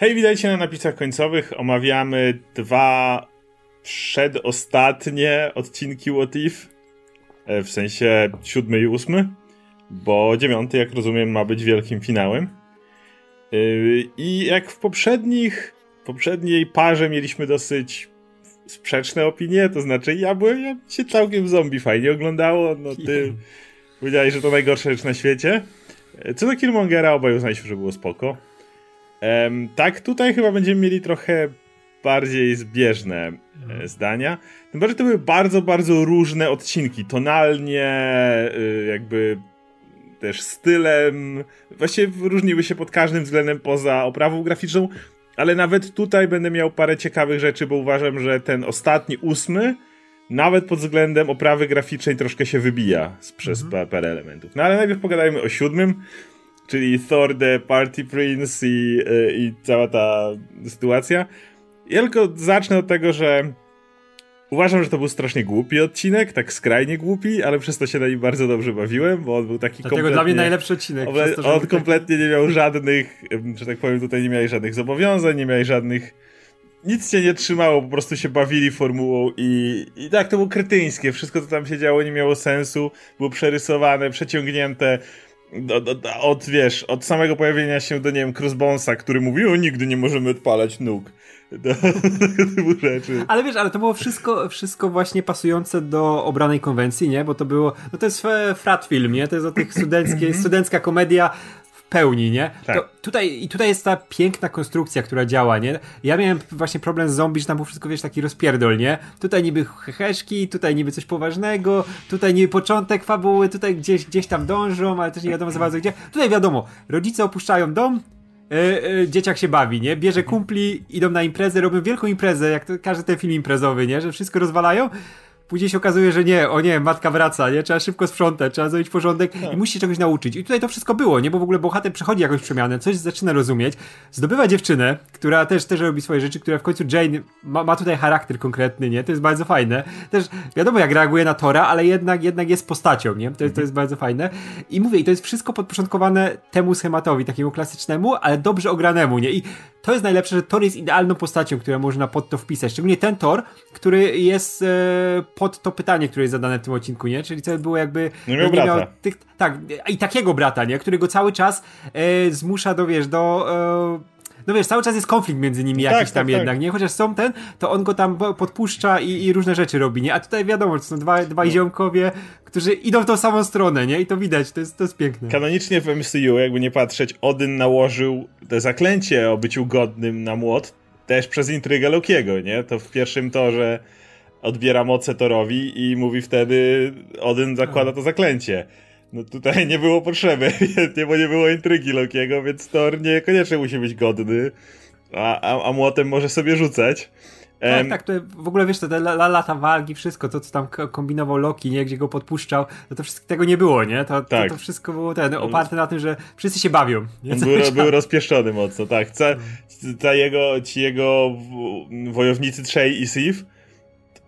Hej, witajcie na napisach końcowych. Omawiamy dwa przedostatnie odcinki What If. E, w sensie siódmy i ósmy, bo dziewiąty, jak rozumiem, ma być wielkim finałem. E, I jak w poprzednich, poprzedniej parze mieliśmy dosyć sprzeczne opinie, to znaczy ja byłem, ja się całkiem zombie fajnie oglądało, no ty powiedziałeś, że to najgorsza rzecz na świecie. E, co do Killmongera obaj uznaliśmy, że było spoko. Um, tak, tutaj chyba będziemy mieli trochę bardziej zbieżne mhm. zdania. Tym bardziej to były bardzo, bardzo różne odcinki. Tonalnie, y, jakby też stylem. Właściwie różniły się pod każdym względem poza oprawą graficzną, ale nawet tutaj będę miał parę ciekawych rzeczy, bo uważam, że ten ostatni, ósmy, nawet pod względem oprawy graficznej troszkę się wybija z, przez mhm. parę elementów. No ale najpierw pogadajmy o siódmym czyli Thor the Party Prince i, e, i cała ta sytuacja. Ja tylko zacznę od tego, że uważam, że to był strasznie głupi odcinek, tak skrajnie głupi, ale przez to się na nim bardzo dobrze bawiłem, bo on był taki Dlatego kompletnie... dla mnie najlepszy odcinek. On, to, on kompletnie nie miał żadnych, że tak powiem, tutaj nie miałeś żadnych zobowiązań, nie miałeś żadnych nic cię nie trzymało, po prostu się bawili formułą i, i tak, to było kretyńskie. Wszystko, co tam się działo, nie miało sensu, było przerysowane, przeciągnięte od, od, wiesz, od samego pojawienia się do, nie wiem, Crossbonesa, który mówił, nigdy nie możemy odpalać nóg. Do, typu rzeczy. Ale wiesz, ale to było wszystko, wszystko właśnie pasujące do obranej konwencji, nie? Bo to było, no to jest frat film, nie? To jest o tych studenckie, studencka komedia pełni, nie? Tak. To tutaj, I tutaj jest ta piękna konstrukcja, która działa, nie? Ja miałem właśnie problem z zombie, że tam było wszystko, wiesz, taki rozpierdol, nie? Tutaj niby heheszki, tutaj niby coś poważnego, tutaj niby początek fabuły, tutaj gdzieś, gdzieś tam dążą, ale też nie wiadomo za bardzo gdzie. Tutaj wiadomo, rodzice opuszczają dom, Yy, yy, dzieciak się bawi, nie? Bierze kumpli, idą na imprezę, robią wielką imprezę, jak to, każdy ten film imprezowy, nie? Że wszystko rozwalają Później się okazuje, że nie, o nie, matka wraca, nie? Trzeba szybko sprzątać, trzeba zrobić porządek tak. i musi się czegoś nauczyć. I tutaj to wszystko było, nie? Bo w ogóle bohater przechodzi jakąś przemianę, coś zaczyna rozumieć, zdobywa dziewczynę, która też, też robi swoje rzeczy, która w końcu Jane ma, ma tutaj charakter konkretny, nie? To jest bardzo fajne. Też wiadomo, jak reaguje na Tora, ale jednak, jednak jest postacią, nie? To, jest, to jest bardzo fajne. I mówię, i to jest wszystko podporządkowane temu schematowi, takiemu klasycznemu, ale dobrze ogranemu, nie? I to jest najlepsze, że Thor jest idealną postacią, która można pod to wpisać. Szczególnie ten Thor, który jest e, pod to pytanie, które jest zadane w tym odcinku, nie? Czyli co było jakby... Nie miał brata. Miał tych, tak, i takiego brata, nie? Który go cały czas e, zmusza do, wiesz, do... E, no wiesz, cały czas jest konflikt między nimi tak, jakiś tam tak, jednak, tak. nie? Chociaż są ten, to on go tam podpuszcza i, i różne rzeczy robi, nie? A tutaj wiadomo, że są dwa, dwaj no. ziomkowie, którzy idą w tą samą stronę, nie? I to widać, to jest, to jest piękne. Kanonicznie w MCU, jakby nie patrzeć, Odyn nałożył te zaklęcie o byciu godnym na młot też przez intrygę Lokiego, nie? To w pierwszym torze odbiera moce Torowi i mówi wtedy Odyn zakłada to zaklęcie. No tutaj nie było potrzeby, bo nie było intrygi Lokiego, więc Thor niekoniecznie musi być godny, a, a, a młotem może sobie rzucać. Tak, tak, to w ogóle wiesz, te, te lata walki, wszystko, to co tam kombinował Loki, nie, gdzie go podpuszczał, no to wszystko tego nie było, nie? To, tak. to, to wszystko było ten, oparte na tym, że wszyscy się bawią. Nie? On był, był rozpieszczony mocno, tak. Ca, ca jego, ci jego wojownicy Trzej i Sif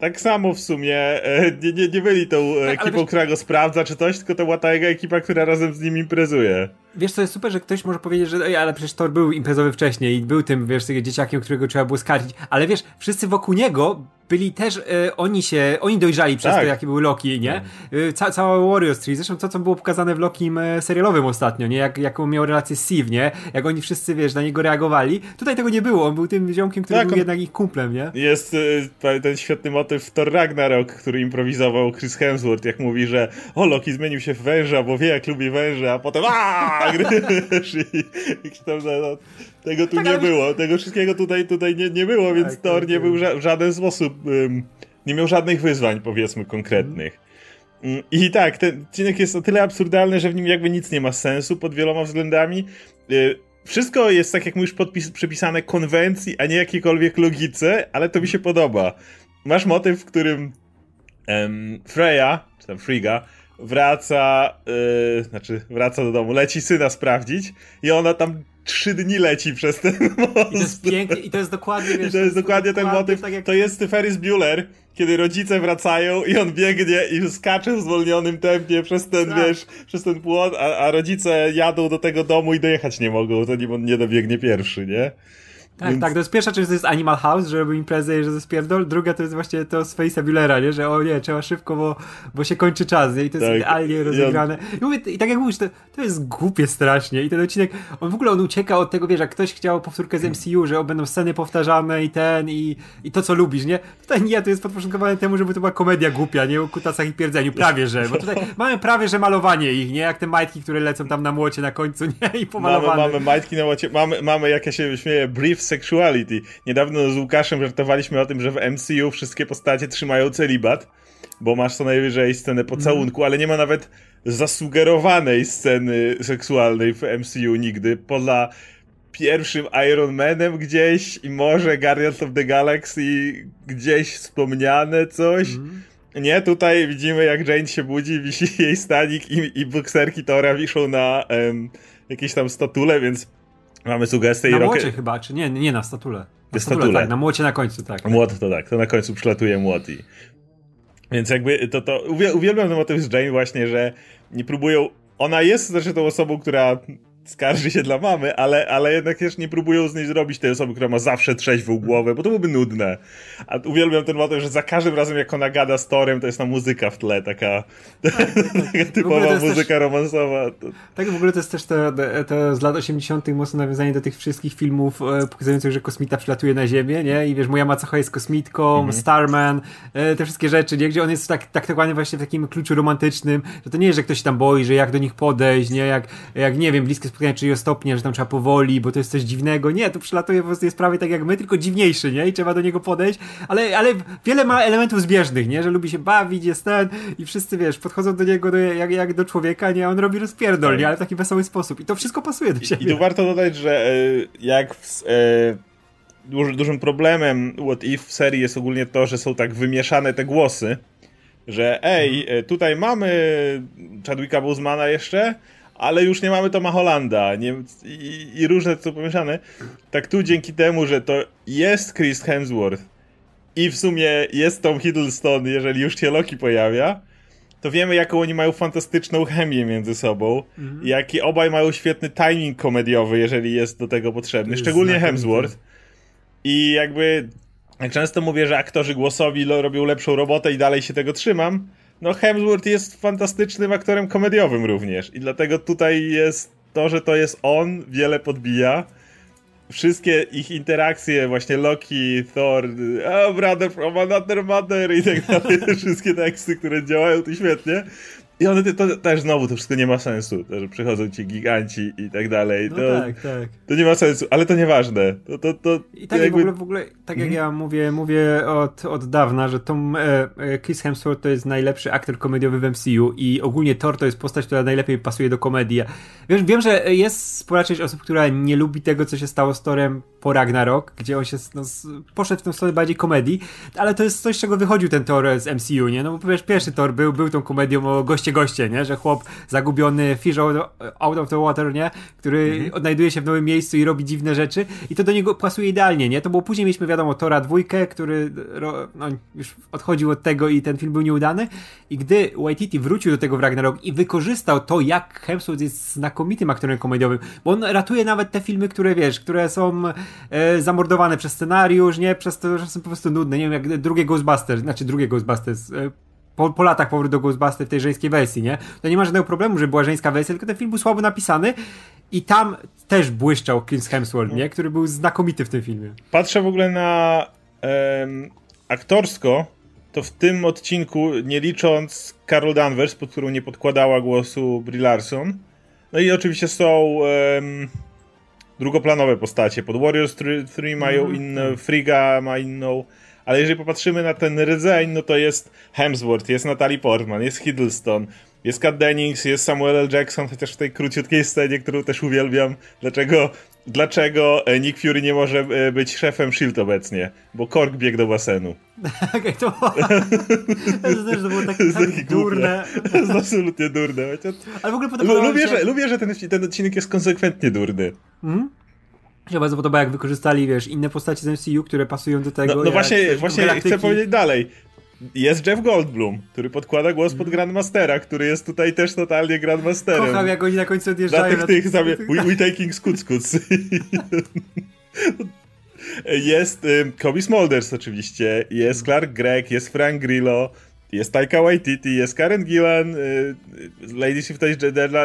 tak samo w sumie e, nie, nie, nie byli tą tak, ekipą, wiesz, która go sprawdza czy coś, tylko to była ta jego ekipa, która razem z nim imprezuje. Wiesz, to jest super, że ktoś może powiedzieć, że ej, ale przecież Thor był imprezowy wcześniej i był tym, wiesz, dzieciakiem, którego trzeba było skarcić, ale wiesz, wszyscy wokół niego byli też, e, oni się, oni dojrzali przez tak. to, jaki był Loki, nie? Tak. E, ca cała Warriors 3, zresztą to, co było pokazane w Lokim e, serialowym ostatnio, nie? Jak, jaką miał relację z Siv, nie? Jak oni wszyscy, wiesz, na niego reagowali. Tutaj tego nie było, on był tym ziomkiem, który tak, był jednak ich kumplem, nie? Jest e, ten świetny motyw Thor Ragnarok, który improwizował Chris Hemsworth, jak mówi, że o, Loki zmienił się w węża, bo wie, jak lubi węża, a potem aaa! I, i tam, no, tego tu tak, nie było, tego wszystkiego tutaj, tutaj nie, nie było, więc tak, Thor tak, nie był w żaden sposób, um, nie miał żadnych wyzwań, powiedzmy, konkretnych. Mm, I tak, ten odcinek jest o tyle absurdalny, że w nim jakby nic nie ma sensu pod wieloma względami. Y, wszystko jest, tak jak mówisz, podpis, przypisane konwencji, a nie jakiejkolwiek logice, ale to mi się podoba. Masz motyw, w którym Freya, czy tam Friga, wraca, yy, znaczy wraca do domu, leci syna sprawdzić i ona tam trzy dni leci przez ten most. I to jest pięknie, i to jest dokładnie, wiesz, I to jest dokładnie ten motyw. Tak jak... To jest Ferris Bueller, kiedy rodzice wracają i on biegnie i skacze w zwolnionym tempie przez ten, tak. wiesz, przez ten płot, a, a rodzice jadą do tego domu i dojechać nie mogą, to nim on nie dobiegnie pierwszy, nie? Tak, Więc... tak, to jest pierwsza część, to jest Animal House, że imprezę i że spierdol. Druga to jest właśnie to z Face'a Bullera, nie? Że o nie, trzeba szybko, bo, bo się kończy czas, nie? I to jest tak. idealnie rozegrane. Ja... I, mówię, I tak jak mówisz, to, to jest głupie strasznie. I ten odcinek, on w ogóle on ucieka od tego, wiesz, jak ktoś chciał powtórkę z MCU, że będą sceny powtarzane i ten, i, i to, co lubisz, nie? Tutaj nie, to jest podporządkowane temu, żeby to była komedia głupia, nie? O kutasach i pierdzeniu, prawie że. Bo tutaj mamy prawie, że malowanie ich, nie? Jak te majtki, które lecą tam na młocie na końcu, nie? I pomalowane. Mamy, mamy majtki na młocie, mamy, mamy jak ja się śmieję, brief sexuality. Niedawno z Łukaszem żartowaliśmy o tym, że w MCU wszystkie postacie trzymają celibat, bo masz co najwyżej scenę pocałunku, mm. ale nie ma nawet zasugerowanej sceny seksualnej w MCU nigdy. Poza pierwszym Iron Manem gdzieś i może Guardians of the Galaxy gdzieś wspomniane coś. Mm. Nie, tutaj widzimy jak Jane się budzi, wisi jej stanik i, i bokserki Tora wiszą na um, jakiejś tam statule, więc mamy sugestię. Na i młocie chyba, czy nie, nie na statule. Na statule, statule. Tak, na młocie na końcu, tak. Młot to tak, to na końcu przylatuje młot i... Więc jakby to, to uwielbiam ten motyw z Jane właśnie, że nie próbują... Ona jest zresztą tą osobą, która skarży się dla mamy, ale, ale jednak też nie próbują z niej zrobić tej osoby, która ma zawsze trzeźwą głowę, bo to byłoby nudne. A uwielbiam ten motyw, że za każdym razem jak ona gada z Torem, to jest ta muzyka w tle, taka, tak, tak, tak. taka typowa muzyka też, romansowa. Tak, w ogóle to jest też to, to z lat 80. mocno nawiązanie do tych wszystkich filmów e, pokazujących, że kosmita przylatuje na Ziemię, nie? I wiesz, moja macocha jest kosmitką, mhm. Starman, e, te wszystkie rzeczy, nie? Gdzie on jest tak traktowany właśnie w takim kluczu romantycznym, że to nie jest, że ktoś się tam boi, że jak do nich podejść, nie? Jak, jak nie wiem, bliskie spotkanie czyjegoś stopnia, że tam trzeba powoli, bo to jest coś dziwnego. Nie, tu przylatuje po prostu jest prawie tak jak my, tylko dziwniejszy, nie? I trzeba do niego podejść, ale, ale wiele ma elementów zbieżnych, nie? Że lubi się bawić, jest ten i wszyscy, wiesz, podchodzą do niego do, jak, jak do człowieka, nie? A on robi rozpierdol, nie? Ale w taki wesoły sposób. I to wszystko pasuje do siebie. I, tu warto dodać, że e, jak w, e, dużym problemem What If w serii jest ogólnie to, że są tak wymieszane te głosy, że ej, e, tutaj mamy Chadwicka Bozmana jeszcze, ale już nie mamy Toma Hollanda nie, i, i różne co pomieszane. Tak tu dzięki temu, że to jest Chris Hemsworth i w sumie jest Tom Hiddleston, jeżeli już się Loki pojawia, to wiemy jaką oni mają fantastyczną chemię między sobą, mhm. jaki obaj mają świetny timing komediowy, jeżeli jest do tego potrzebny, szczególnie Hemsworth. I jakby jak często mówię, że aktorzy głosowi robią lepszą robotę i dalej się tego trzymam, no Hemsworth jest fantastycznym aktorem komediowym również i dlatego tutaj jest to, że to jest on, wiele podbija. Wszystkie ich interakcje, właśnie Loki, Thor, oh, brother from another mother i tak dalej, wszystkie teksty, które działają tu świetnie. I one to, to, też znowu to wszystko nie ma sensu, to, że przychodzą ci giganci i tak dalej. No to, tak, tak. To nie ma sensu, ale to nieważne. To, to, to, I tak jakby... w, ogóle, w ogóle, tak jak mhm. ja mówię, mówię od, od dawna, że Tom e, e, Chris Hemsworth to jest najlepszy aktor komediowy w MCU i ogólnie Thor to jest postać, która najlepiej pasuje do komedii. Wiesz, wiem, że jest spora część osób, która nie lubi tego, co się stało z Torem po Ragnarok, gdzie on się no, poszedł w tą stronę bardziej komedii, ale to jest coś, z czego wychodził ten Thor z MCU, nie? No bo wiesz, pierwszy Thor był, był tą komedią o goście goście, nie? Że chłop zagubiony fish out of the water, nie? Który mhm. odnajduje się w nowym miejscu i robi dziwne rzeczy i to do niego pasuje idealnie, nie? To było później mieliśmy wiadomo Tora dwójkę, który no, już odchodził od tego i ten film był nieudany i gdy Waititi wrócił do tego w Ragnarok i wykorzystał to, jak Hemsworth jest znakomitym aktorem komediowym, bo on ratuje nawet te filmy, które wiesz, które są e, zamordowane przez scenariusz, nie? Przez to, że są po prostu nudne, nie wiem, jak drugie Ghostbusters, znaczy drugie Ghostbusters, e, po, po latach powrót do Ghostbusters w tej żeńskiej wersji, nie? To nie ma żadnego problemu, że była żeńska wersja, tylko ten film był słabo napisany i tam też błyszczał Chris Hemsworth, nie? Który był znakomity w tym filmie. Patrzę w ogóle na em, aktorsko, to w tym odcinku, nie licząc Carol Danvers, pod którą nie podkładała głosu Brie Larson, no i oczywiście są em, drugoplanowe postacie. Pod Warriors 3, 3 mają mm, inne, tak. Friga ma inną, ale jeżeli popatrzymy na ten rdzeń, no to jest Hemsworth, jest Natalie Portman, jest Hiddleston, jest Kat Dennings, jest Samuel L. Jackson, chociaż w tej króciutkiej scenie, którą też uwielbiam. Dlaczego, dlaczego e, Nick Fury nie może e, być szefem S.H.I.E.L.D. obecnie? Bo Kork biegł do basenu. Tak, to to było tak, tak durne. To jest absolutnie durne. Ale w ogóle lubię, się... że, lubię, że ten, ten odcinek jest konsekwentnie durny. Mm? Się bardzo podoba, jak wykorzystali, wiesz, inne postacie z MCU, które pasują do tego. No, no właśnie, właśnie chcę powiedzieć dalej. Jest Jeff Goldblum, który podkłada głos pod Grandmastera, który jest tutaj też totalnie Grandmasterem. Kocham, jak oni na końcu odjeżdżają. Na tych, na tych, tych, we, we taking scuts. Jest y, Kobe Smulders oczywiście, jest Clark Gregg, jest Frank Grillo, jest Taika Waititi, jest Karen Gillan, y, Lady Shifters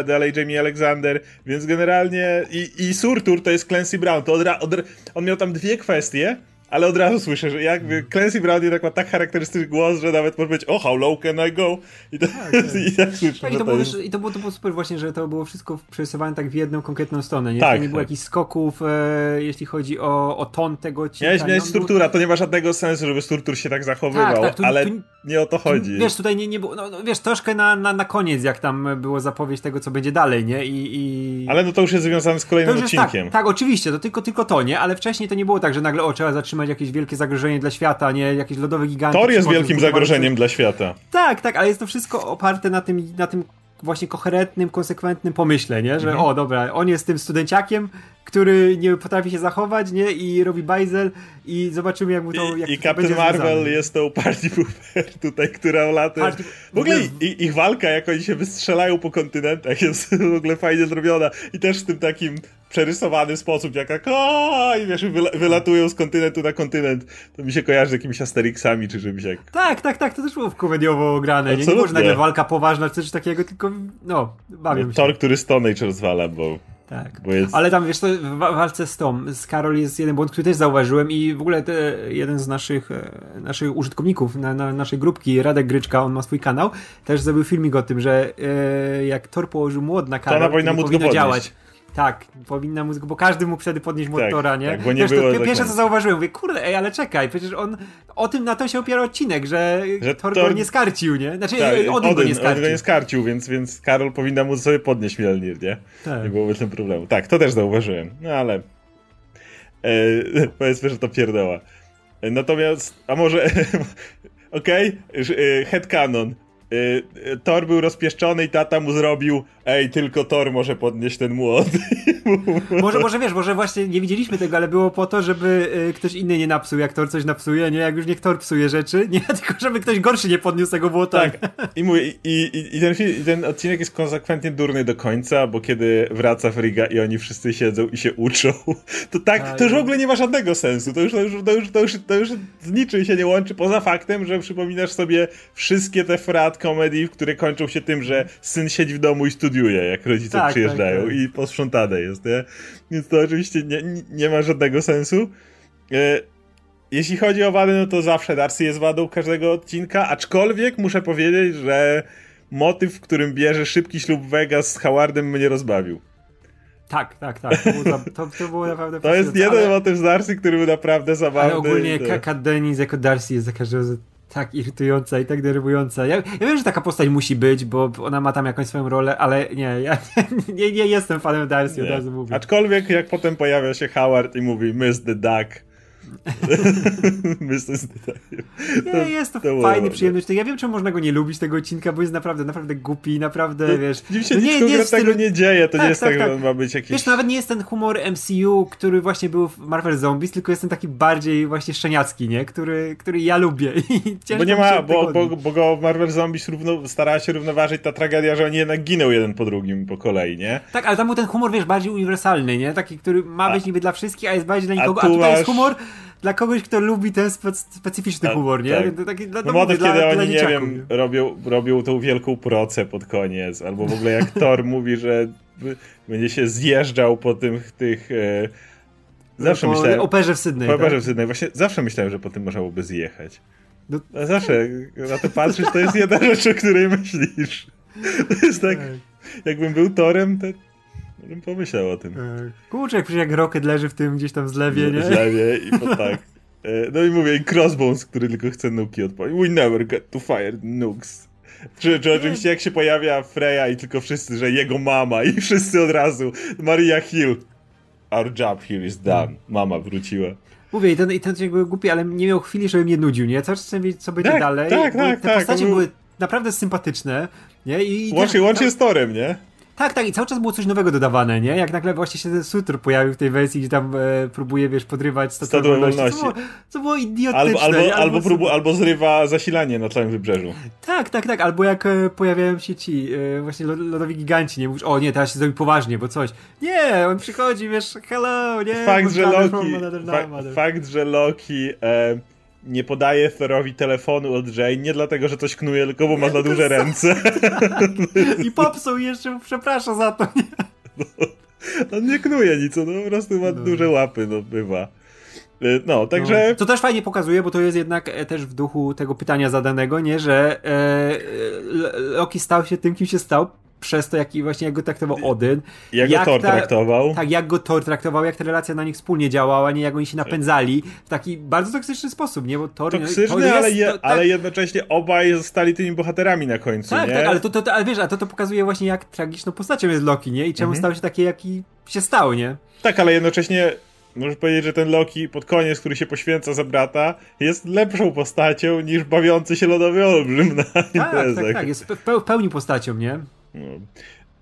dalej Jamie Alexander, więc generalnie i, i Surtur to jest Clancy Brown. To od, od, on miał tam dwie kwestie, ale od razu słyszę, że jakby Clancy Brown jednak ma tak charakterystyczny głos, że nawet może być oh, how low can I go? I, to, tak, tak. i tak słyszę, tak, i to, było, jest... I to było, to było super właśnie, że to było wszystko przerysowane tak w jedną konkretną stronę, nie? Tak, nie było tak. jakichś skoków, e, jeśli chodzi o, o ton tego odcinka. Miałeś, miałeś struktura, to nie ma żadnego sensu, żeby struktur się tak zachowywał, tu, ale tu, nie o to chodzi. Tu, wiesz, tutaj nie, nie było, no, no, wiesz, troszkę na, na, na koniec, jak tam było zapowiedź tego, co będzie dalej, nie? I, i... Ale no to już jest związane z kolejnym odcinkiem. Tak, tak, oczywiście, to tylko, tylko to, nie? Ale wcześniej to nie było tak, że nagle o, trzeba zatrzymać jakieś wielkie zagrożenie dla świata, nie jakieś lodowe giganty. Thor jest wielkim zagrożeniem dla świata. Tak, tak, ale jest to wszystko oparte na tym, na tym właśnie koherentnym, konsekwentnym pomyśle, nie? Że mhm. o, dobra, on jest tym studenciakiem, który nie potrafi się zachować, nie? I robi bajzel i zobaczymy, jak mu to I, jak I Captain Marvel związane. jest tą party pooper tutaj, która latuje. Party... W ogóle ich, ich walka, jak oni się wystrzelają po kontynentach, jest w ogóle fajnie zrobiona i też w tym takim przerysowany sposób, jak tak i wiesz, wylatują z kontynentu na kontynent. To mi się kojarzy z jakimiś Asterixami, czy czymś jak... Tak, tak, tak, to też było komediowo grane. Nie, nie było, nagle walka poważna, czy coś takiego, tylko no, bawię no, się. Tor, który Stone Age rozwala, bo tak. Jest... Ale tam wiesz, to w walce z Tom, z Karol jest jeden błąd, który też zauważyłem i w ogóle te, jeden z naszych, e, naszych użytkowników na, na, naszej grupki, Radek Gryczka, on ma swój kanał, też zrobił filmik o tym, że e, jak Tor położył młot na Karol, to, powinna to powinno działać. Tak, powinna mu, bo każdy mógł wtedy podnieść tak, motora, nie? Tak, bo nie Wiesz, było to, pierwsze co zauważyłem, mówię, kurde, ej, ale czekaj, przecież on, o tym na to się opiera odcinek, że, że Thor go nie skarcił, nie? Znaczy, tak, Odin go nie skarcił. Go nie skarcił, więc, więc Karol powinna mu sobie podnieść Mjolnir, nie? Tak. Nie byłoby tym problemu. Tak, to też zauważyłem, no ale e, powiedzmy, że to pierdoła. E, natomiast, a może, okej, okay, headcanon. Y, y, Thor był rozpieszczony i tata mu zrobił ej, tylko Thor może podnieść ten młot. może, może wiesz, może właśnie nie widzieliśmy tego, ale było po to, żeby y, ktoś inny nie napsuł, jak Thor coś napsuje, nie? Jak już niech Thor psuje rzeczy, nie? Tylko żeby ktoś gorszy nie podniósł tego młota. Tak. I, mówię, i, i, i, ten, i ten odcinek jest konsekwentnie durny do końca, bo kiedy wraca Friga i oni wszyscy siedzą i się uczą, to tak, to już w ogóle nie ma żadnego sensu. To już, to już, to już, to już, to już z niczym się nie łączy, poza faktem, że przypominasz sobie wszystkie te frat komedii, które kończą się tym, że syn siedzi w domu i studiuje studiuje, jak rodzice tak, przyjeżdżają tak, tak. i posprzątane jest, nie? Więc to oczywiście nie, nie ma żadnego sensu. E, jeśli chodzi o wady, no to zawsze Darcy jest wadą każdego odcinka, aczkolwiek muszę powiedzieć, że motyw, w którym bierze szybki ślub Vegas z Howardem mnie rozbawił. Tak, tak, tak. To było, to, to było naprawdę To jest jeden ale... motyw z Darcy, który był naprawdę zabawny. Ale ogólnie Kat Dennis jako Darcy jest za każdego tak irytująca i tak denerwująca. Ja, ja, wiem, że taka postać musi być, bo ona ma tam jakąś swoją rolę, ale nie, ja nie, nie, jestem fanem Darcy, od razu mówię. Aczkolwiek jak potem pojawia się Howard i mówi Miss the Duck, Myślę, że tak. Nie, jest to, to fajny, przyjemny Ja wiem, czemu można go nie lubić, tego odcinka, bo jest naprawdę, naprawdę głupi, naprawdę, no, wiesz... Się, no, nie, nie tego nie dzieje, to tak, nie jest tak, tak, tak, że on ma być jakiś... Wiesz, nawet nie jest ten humor MCU, który właśnie był w Marvel Zombies, tylko jest ten taki bardziej właśnie szczeniacki, nie? Który, który ja lubię bo nie ma, bo, bo, bo go Marvel Zombies równo, starała się równoważyć ta tragedia, że oni jednak ginął jeden po drugim po kolei, nie? Tak, ale tam był ten humor, wiesz, bardziej uniwersalny, nie? Taki, który ma być a, niby dla wszystkich, a jest bardziej dla nikogo, a, a tutaj masz... jest humor dla kogoś, kto lubi ten specyficzny humor, nie? Tak. Taki, dla, no motyw, kiedy dla oni, nie wiem, robią, robią tą wielką procę pod koniec, albo w ogóle jak Thor mówi, że będzie się zjeżdżał po tych, tych e... Zawsze po myślałem... operze w Sydney, Po operze tak? w Sydney. Właśnie zawsze myślałem, że po tym można byłoby zjechać. No, zawsze na to patrzysz, to jest jedna rzecz, o której myślisz. To jest tak, tak. jakbym był Torem, to bym pomyślał o tym. E, kurczę, jak, jak Rocket leży w tym gdzieś tam zlewie, nie? Zlewie i po tak. E, no i mówię, i Crossbones, który tylko chce nuki odpalić. We never get to fire nukes. Czy, czy oczywiście jak się pojawia Freya i tylko wszyscy, że jego mama i wszyscy od razu. Maria Hill. Our job here is done. Mama wróciła. Mówię, i ten, i ten był głupi, ale nie miał chwili, żeby mnie nudził, nie? Cały czas wiedzieć, co będzie tak, dalej. Tak, tak, te tak. postacie były naprawdę sympatyczne, nie? I łącznie, łącznie z Torem, nie? Tak, tak, i cały czas było coś nowego dodawane, nie? Jak nagle właśnie się ten sutr pojawił w tej wersji, gdzie tam e, próbuje, wiesz, podrywać statuę wolności. wolności. Co, było, co było idiotyczne. Albo, albo, albo, albo, próbu, albo zrywa zasilanie na całym wybrzeżu. Tak, tak, tak, albo jak e, pojawiają się ci e, właśnie lodowi giganci, nie? Mówisz, o nie, teraz się zrobi poważnie, bo coś. Nie, on przychodzi, wiesz, hello, nie? Fakt, że Loki, fa fakt, że Loki... E, nie podaje Thorowi telefonu od Jay, nie dlatego, że coś knuje, tylko bo ma za duże ręce. I popsuł jeszcze, przepraszam za to. Nie? No, on nie knuje nic, on po prostu ma no. duże łapy, no bywa. Y, no, także. No, to też fajnie pokazuje, bo to jest jednak e, też w duchu tego pytania zadanego, nie, że e, Loki stał się tym, kim się stał przez to, jak, właśnie jak go traktował Odyn. Jak, jak go Thor ta, traktował. Tak, jak go Thor traktował, jak ta relacja na nich wspólnie działała, nie jak oni się napędzali w taki bardzo toksyczny sposób, nie? Bo Thor, Toksyczny, Thor jest, ale, je, to, tak, ale jednocześnie obaj zostali tymi bohaterami na końcu, tak, nie? Tak, ale to, to, to, ale wiesz, a to, to pokazuje właśnie jak tragiczną postacią jest Loki, nie? I czemu mhm. stał się taki, jaki się stał, nie? Tak, ale jednocześnie Możesz powiedzieć, że ten Loki pod koniec, który się poświęca za brata, jest lepszą postacią niż bawiący się lodowy olbrzym na tak, imprezach. Tak, tak, jest w pełni postacią, nie? No.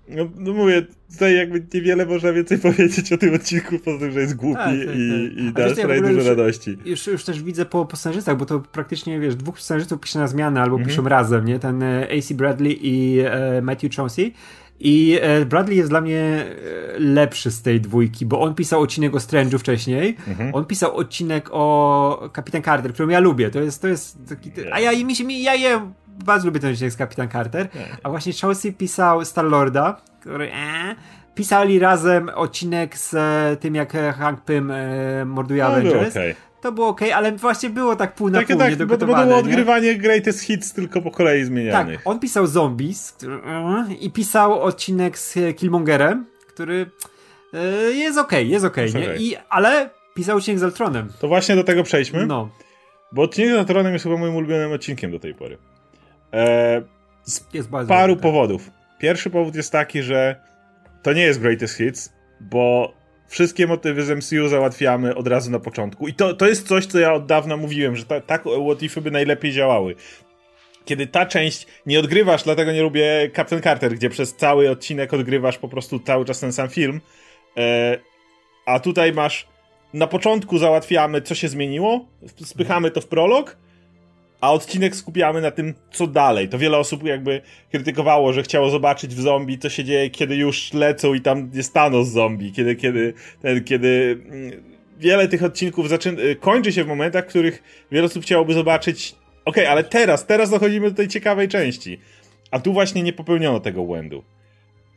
No, no, mówię, tutaj jakby niewiele można więcej powiedzieć o tym odcinku, poza tym, że jest głupi tak, tak, i, tak. i da sprawia dużo już, radości. Już, już też widzę po, po scenarzystach, bo to praktycznie, wiesz, dwóch scenarzystów pisze na zmianę albo mhm. piszą razem, nie? Ten e, AC Bradley i e, Matthew Chauncey. I e, Bradley jest dla mnie e, lepszy z tej dwójki, bo on pisał odcinek o Strange'u wcześniej. Mhm. On pisał odcinek o Kapitan Carter, którą ja lubię. To jest, to jest taki, a ja mi się, ja je bardzo lubię ten odcinek z Kapitan Carter. A właśnie Chelsea pisał Star-Lorda, który e, pisali razem odcinek z e, tym, jak Hank Pym e, morduje no, Avengers. Okay. To było ok, ale właśnie było tak pół na tak, pół tak, bo to było odgrywanie nie? greatest hits tylko po kolei zmienianych. Tak, on pisał Zombies e, i pisał odcinek z Killmongerem, który e, jest ok, jest ok, jest nie? Okay. I, ale pisał odcinek z Ultronem. To właśnie do tego przejdźmy. No. Bo odcinek z Ultronem jest chyba moim ulubionym odcinkiem do tej pory. E, z paru tak. powodów. Pierwszy powód jest taki, że to nie jest Greatest Hits, bo wszystkie motywy z MCU załatwiamy od razu na początku. I to, to jest coś, co ja od dawna mówiłem, że ta, tak What Ify by najlepiej działały. Kiedy ta część nie odgrywasz, dlatego nie lubię Captain Carter, gdzie przez cały odcinek odgrywasz po prostu cały czas ten sam film. E, a tutaj masz na początku załatwiamy, co się zmieniło, spychamy to w prolog, a odcinek skupiamy na tym, co dalej. To wiele osób jakby krytykowało, że chciało zobaczyć w zombie, co się dzieje, kiedy już lecą i tam jest Thanos zombie, kiedy, kiedy, ten, kiedy mm, wiele tych odcinków zaczyna, y, kończy się w momentach, w których wiele osób chciałoby zobaczyć, okej, okay, ale teraz, teraz dochodzimy do tej ciekawej części. A tu właśnie nie popełniono tego błędu.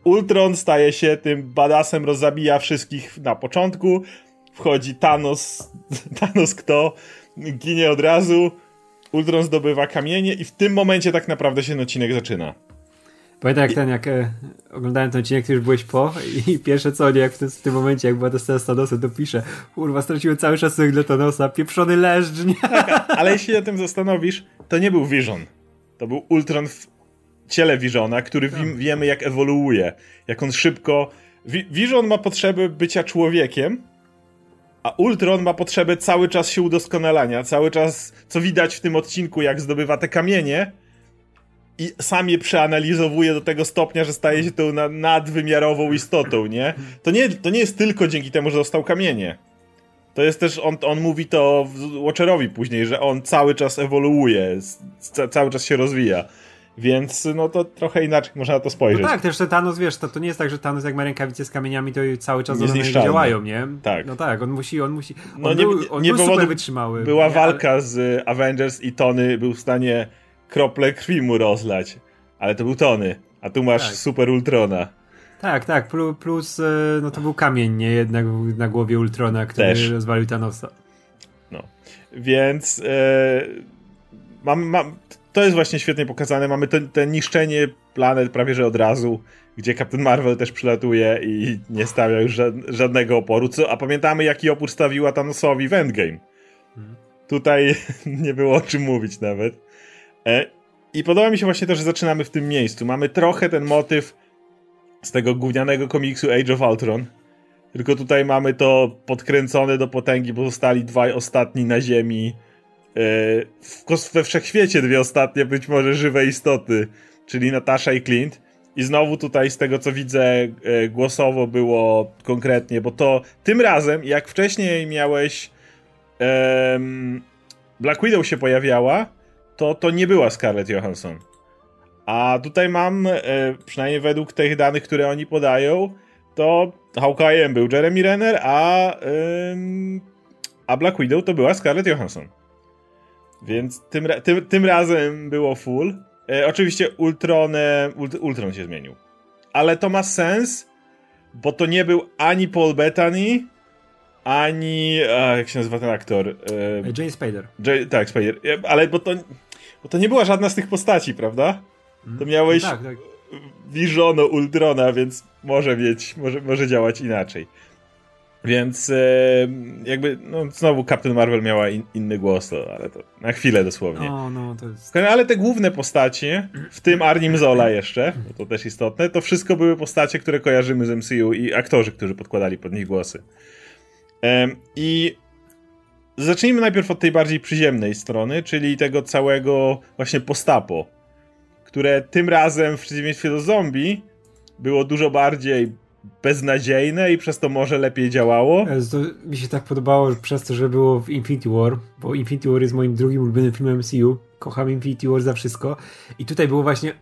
Ultron staje się tym badasem, rozabija wszystkich na początku, wchodzi Thanos, Thanos kto, ginie od razu, Ultron zdobywa kamienie i w tym momencie tak naprawdę się odcinek zaczyna. Pamiętam jak I... ten, jak e, oglądałem ten odcinek, ty już byłeś po i pierwsze co, nie, jak w tym, w tym momencie, jak była ta scena z Thanosem, to pisze, kurwa, straciłem cały szacunek dla Thanosa, pieprzony nie? Tak, ale jeśli się o tym zastanowisz, to nie był Vision. To był Ultron w ciele Visiona, który tak. wiemy jak ewoluuje, jak on szybko... Vision ma potrzebę bycia człowiekiem, a Ultron ma potrzebę cały czas się udoskonalania, cały czas, co widać w tym odcinku, jak zdobywa te kamienie i sam je przeanalizowuje do tego stopnia, że staje się tą nadwymiarową istotą, nie? To nie, to nie jest tylko dzięki temu, że dostał kamienie. To jest też, on, on mówi to Watcherowi później, że on cały czas ewoluuje, cały czas się rozwija. Więc no to trochę inaczej można na to spojrzeć. No tak, też ten Thanos, wiesz, to, to nie jest tak, że Thanos jak ma rękawice z kamieniami, to cały czas one działają, nie? Tak. No tak, on musi, on musi, on no nie, był, on nie był super wytrzymały. Była nie, walka ale... z Avengers i Tony był w stanie krople krwi mu rozlać, ale to był Tony, a tu masz tak. super Ultrona. Tak, tak, plus, plus e, no to był kamień, nie? Jednak na głowie Ultrona, który Też. rozwalił Thanosa. No, więc e, mam, mam, to jest właśnie świetnie pokazane. Mamy to, te niszczenie planet prawie że od razu, gdzie Captain Marvel też przylatuje i nie stawia już żadnego oporu. Co, a pamiętamy, jaki opór stawiła Thanosowi w Endgame. Mhm. Tutaj nie było o czym mówić nawet. E, I podoba mi się właśnie to, że zaczynamy w tym miejscu. Mamy trochę ten motyw z tego gównianego komiksu Age of Ultron. Tylko tutaj mamy to podkręcone do potęgi, bo zostali dwaj ostatni na Ziemi E, we wszechświecie dwie ostatnie być może żywe istoty, czyli Natasza i Clint. I znowu tutaj z tego co widzę e, głosowo było konkretnie, bo to tym razem, jak wcześniej miałeś um, Black Widow się pojawiała, to to nie była Scarlett Johansson. A tutaj mam, e, przynajmniej według tych danych, które oni podają, to Hawkeye'em był Jeremy Renner, a, a Black Widow to była Scarlett Johansson. Więc tym, tym, tym razem było full. E, oczywiście Ultron, Ult, Ultron się zmienił. Ale to ma sens, bo to nie był ani Paul Bettany, ani. A, jak się nazywa ten aktor? E, Jay Spader. Jay, tak, Spader. E, ale bo to, bo to nie była żadna z tych postaci, prawda? To miałeś no tak, tak. Visiono Ultrona, więc może mieć, może, może działać inaczej. Więc e, jakby, no znowu Captain Marvel miała in, inny głos, to, ale to na chwilę dosłownie. O, no, to jest... Ale te główne postacie, w tym Arnim Zola jeszcze, to też istotne, to wszystko były postacie, które kojarzymy z MCU i aktorzy, którzy podkładali pod nich głosy. I zacznijmy najpierw od tej bardziej przyziemnej strony, czyli tego całego właśnie postapo, które tym razem w przeciwieństwie do zombie było dużo bardziej beznadziejne i przez to może lepiej działało. To mi się tak podobało przez to, że było w Infinity War, bo Infinity War jest moim drugim ulubionym filmem MCU. Kocham Infinity War za wszystko. I tutaj było właśnie,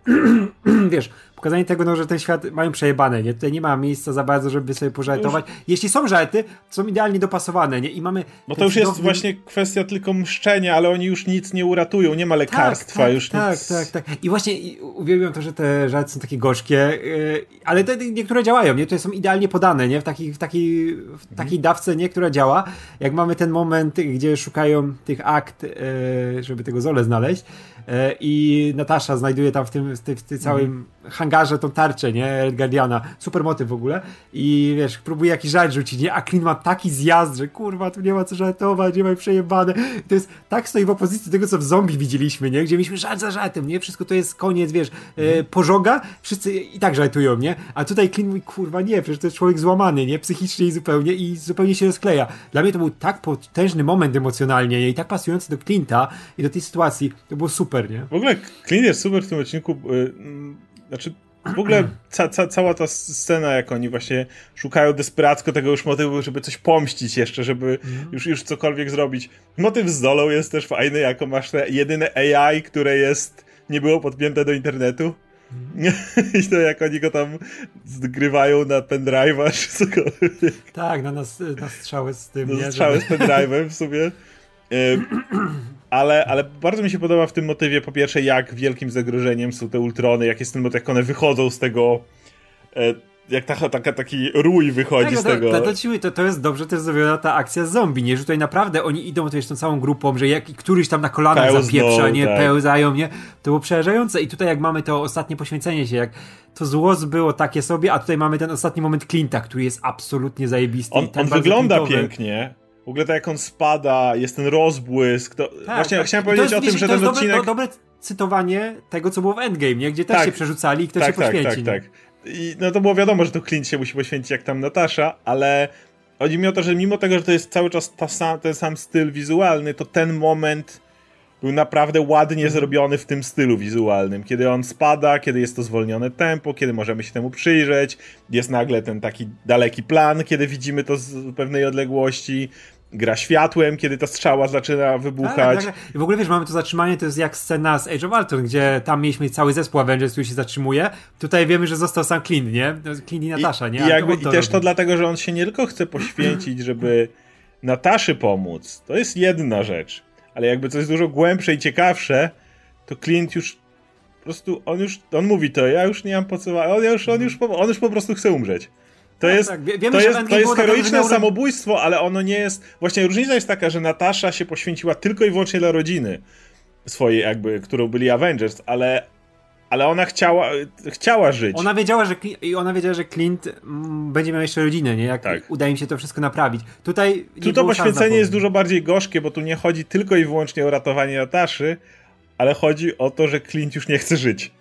wiesz, pokazanie tego, no, że ten świat mają przejebane, nie? Tutaj nie ma miejsca za bardzo, żeby sobie pożartować. Już... Jeśli są żarty, są idealnie dopasowane, nie? I mamy... No to już cudowny... jest właśnie kwestia tylko mszczenia, ale oni już nic nie uratują, nie ma lekarstwa, tak, tak, już tak, nic... Tak, tak, tak. I właśnie uwielbiam to, że te żarty są takie gorzkie, yy, ale te niektóre działają, nie? Tutaj są idealnie podane, nie? W takiej, w takiej, w mhm. takiej dawce, nie? Która działa. Jak mamy ten moment, gdzie szukają tych akt, yy, żeby tego Zole znaleźć, i Natasza znajduje tam w tym, w tym, w tym całym mm. hangarze tą tarczę, nie, Red Guardiana, super motyw w ogóle. I wiesz, próbuje jakiś żart rzucić, nie, a Clint ma taki zjazd, że kurwa, tu nie ma co żartować, nie ma przejebane, to jest, tak stoi w opozycji tego, co w zombie widzieliśmy, nie, gdzie mieliśmy żart za żartem, nie, wszystko to jest koniec, wiesz, mm. pożoga, wszyscy i tak żartują, nie, a tutaj Clint mówi, kurwa, nie, przecież to jest człowiek złamany, nie, psychicznie i zupełnie, i zupełnie się rozkleja. Dla mnie to był tak potężny moment emocjonalnie, nie, i tak pasujący do Clint'a i do tej sytuacji, to było super super, nie? W ogóle Clint jest super w tym odcinku. Yy, znaczy, w ogóle ca, ca, cała ta scena, jak oni właśnie szukają desperacko tego już motywu, żeby coś pomścić jeszcze, żeby mm. już, już cokolwiek zrobić. Motyw z Zolą jest też fajny, jako masz te jedyne AI, które jest, nie było podpięte do internetu. Mm. I to jak oni go tam zgrywają na pendrive'a czy cokolwiek. Tak, na, nas, na strzały z tym. Na nie, strzały żeby... z pendrive'em w sumie. ale, ale bardzo mi się podoba w tym motywie, po pierwsze, jak wielkim zagrożeniem są te ultrony, jak jest ten motyw, jak one wychodzą z tego. E, jak ta, taka, taki rój wychodzi tak, z to, tego. To, to, to, to jest dobrze też zrobiona ta akcja z zombie, nie? Że tutaj naprawdę oni idą też tą całą grupą, że jak któryś tam na kolanach Pełzną, zapieprza, nie? Tak. Pełzają, nie? To było przerażające. I tutaj jak mamy to ostatnie poświęcenie się, jak to zło było takie sobie, a tutaj mamy ten ostatni moment Clint'a, który jest absolutnie zajebisty. On, on wygląda pięknie w ogóle to jak on spada, jest ten rozbłysk. To... Tak, Właśnie tak. chciałem powiedzieć o tym, że ten odcinek... To dobre cytowanie tego, co było w Endgame, nie? gdzie też tak. się przerzucali i ktoś tak, się tak, poświęci. Tak, tak, tak. I no to było wiadomo, że tu Clint się musi poświęcić jak tam Natasza, ale chodzi mi o to, że mimo tego, że to jest cały czas sam, ten sam styl wizualny, to ten moment był naprawdę ładnie zrobiony w tym stylu wizualnym. Kiedy on spada, kiedy jest to zwolnione tempo, kiedy możemy się temu przyjrzeć, jest nagle ten taki daleki plan, kiedy widzimy to z pewnej odległości gra światłem, kiedy ta strzała zaczyna wybuchać. Tak, tak, tak. I w ogóle wiesz, mamy to zatrzymanie, to jest jak scena z Age of Ultron, gdzie tam mieliśmy cały zespół Avengers, który się zatrzymuje. Tutaj wiemy, że został sam Clint, nie? Clint i Natasza, nie? I, jakby, i też robi. to dlatego, że on się nie tylko chce poświęcić, żeby Nataszy pomóc. To jest jedna rzecz. Ale jakby coś dużo głębsze i ciekawsze, to Clint już po prostu, on już, on mówi to, ja już nie mam po co, on już, on już, on już po prostu chce umrzeć. To tak, jest, tak. Wiemy, to jest, to jest heroiczne miał... samobójstwo, ale ono nie jest. Właśnie różnica jest taka, że Natasza się poświęciła tylko i wyłącznie dla rodziny swojej, jakby, którą byli Avengers, ale. Ale ona chciała, chciała żyć. Ona wiedziała, że i ona wiedziała, że Clint mm, będzie miał jeszcze rodzinę, nie? Jak tak. uda im się to wszystko naprawić. Tutaj tu to poświęcenie jest dużo bardziej gorzkie, bo tu nie chodzi tylko i wyłącznie o ratowanie Nataszy, ale chodzi o to, że Clint już nie chce żyć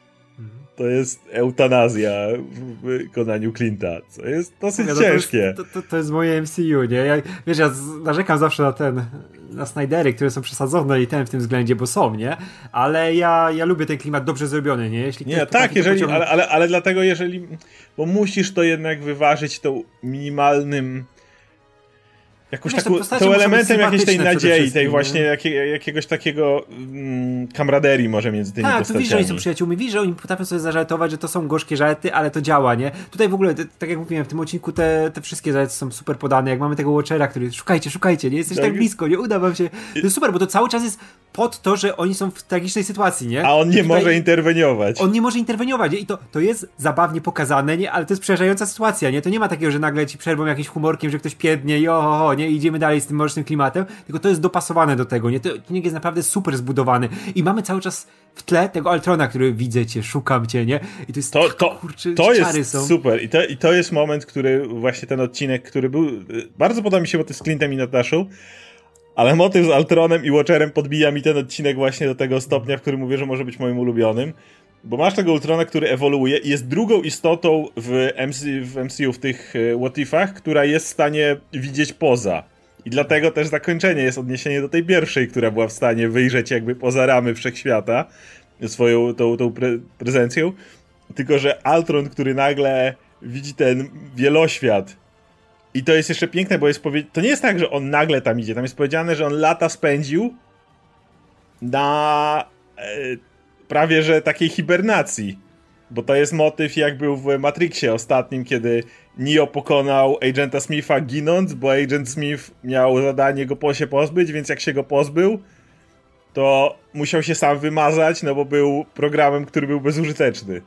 to jest eutanazja w wykonaniu Clint'a, co jest dosyć no, ciężkie. To jest, to, to, jest moje MCU, nie? Ja, wiesz, ja narzekam zawsze na ten, na Snydery, które są przesadzone i ten w tym względzie, bo są, nie? Ale ja, ja lubię ten klimat dobrze zrobiony, nie? Jeśli nie, tak, jeżeli, ale, ale, ale dlatego jeżeli, bo musisz to jednak wyważyć tą minimalnym jakąś taką, tą elementem jakiejś tej nadziei, tej właśnie jakie, jakiegoś takiego mm, kamraderii może między tymi tak, postaciami. Tak, widzisz, że oni są przyjaciółmi, widzisz, że oni potrafią sobie zażartować, że to są gorzkie żarty, ale to działa, nie? Tutaj w ogóle, tak jak mówiłem, w tym odcinku te, te wszystkie żarty są super podane, jak mamy tego Watchera, który szukajcie, szukajcie, nie? Jesteś tak, tak blisko, nie? Uda wam się. To jest super, bo to cały czas jest pod to, że oni są w tragicznej sytuacji, nie? A on nie tutaj, może interweniować. On nie może interweniować nie? i to, to jest zabawnie pokazane, nie? Ale to jest przerażająca sytuacja, nie? To nie ma takiego, że nagle ci przerwą jakimś humorkiem, że ktoś piednie i oho, nie? I idziemy dalej z tym mrocznym klimatem, tylko to jest dopasowane do tego, nie? To odcinek jest naprawdę super zbudowany i mamy cały czas w tle tego Altrona, który widzę cię, szukam cię, nie? I to jest to, to, kurczę, to jest są. super I to, i to jest moment, który właśnie ten odcinek, który był, bardzo podoba mi się, bo to z Clintem i Nataszą, ale motyw z Altronem i Watcherem podbija mi ten odcinek właśnie do tego stopnia, w którym mówię, że może być moim ulubionym. Bo masz tego Ultrona, który ewoluuje i jest drugą istotą w, MC, w MCU, w tych e, what która jest w stanie widzieć poza. I dlatego też zakończenie jest odniesienie do tej pierwszej, która była w stanie wyjrzeć jakby poza ramy wszechświata swoją tą, tą pre prezencją. Tylko, że Altron, który nagle widzi ten wieloświat i to jest jeszcze piękne, bo jest powie... to nie jest tak, że on nagle tam idzie. Tam jest powiedziane, że on lata spędził na e, prawie że takiej hibernacji. Bo to jest motyw jak był w Matrixie ostatnim, kiedy Neo pokonał agenta Smitha ginąc, bo agent Smith miał zadanie go po się pozbyć, więc jak się go pozbył, to musiał się sam wymazać, no bo był programem, który był bezużyteczny.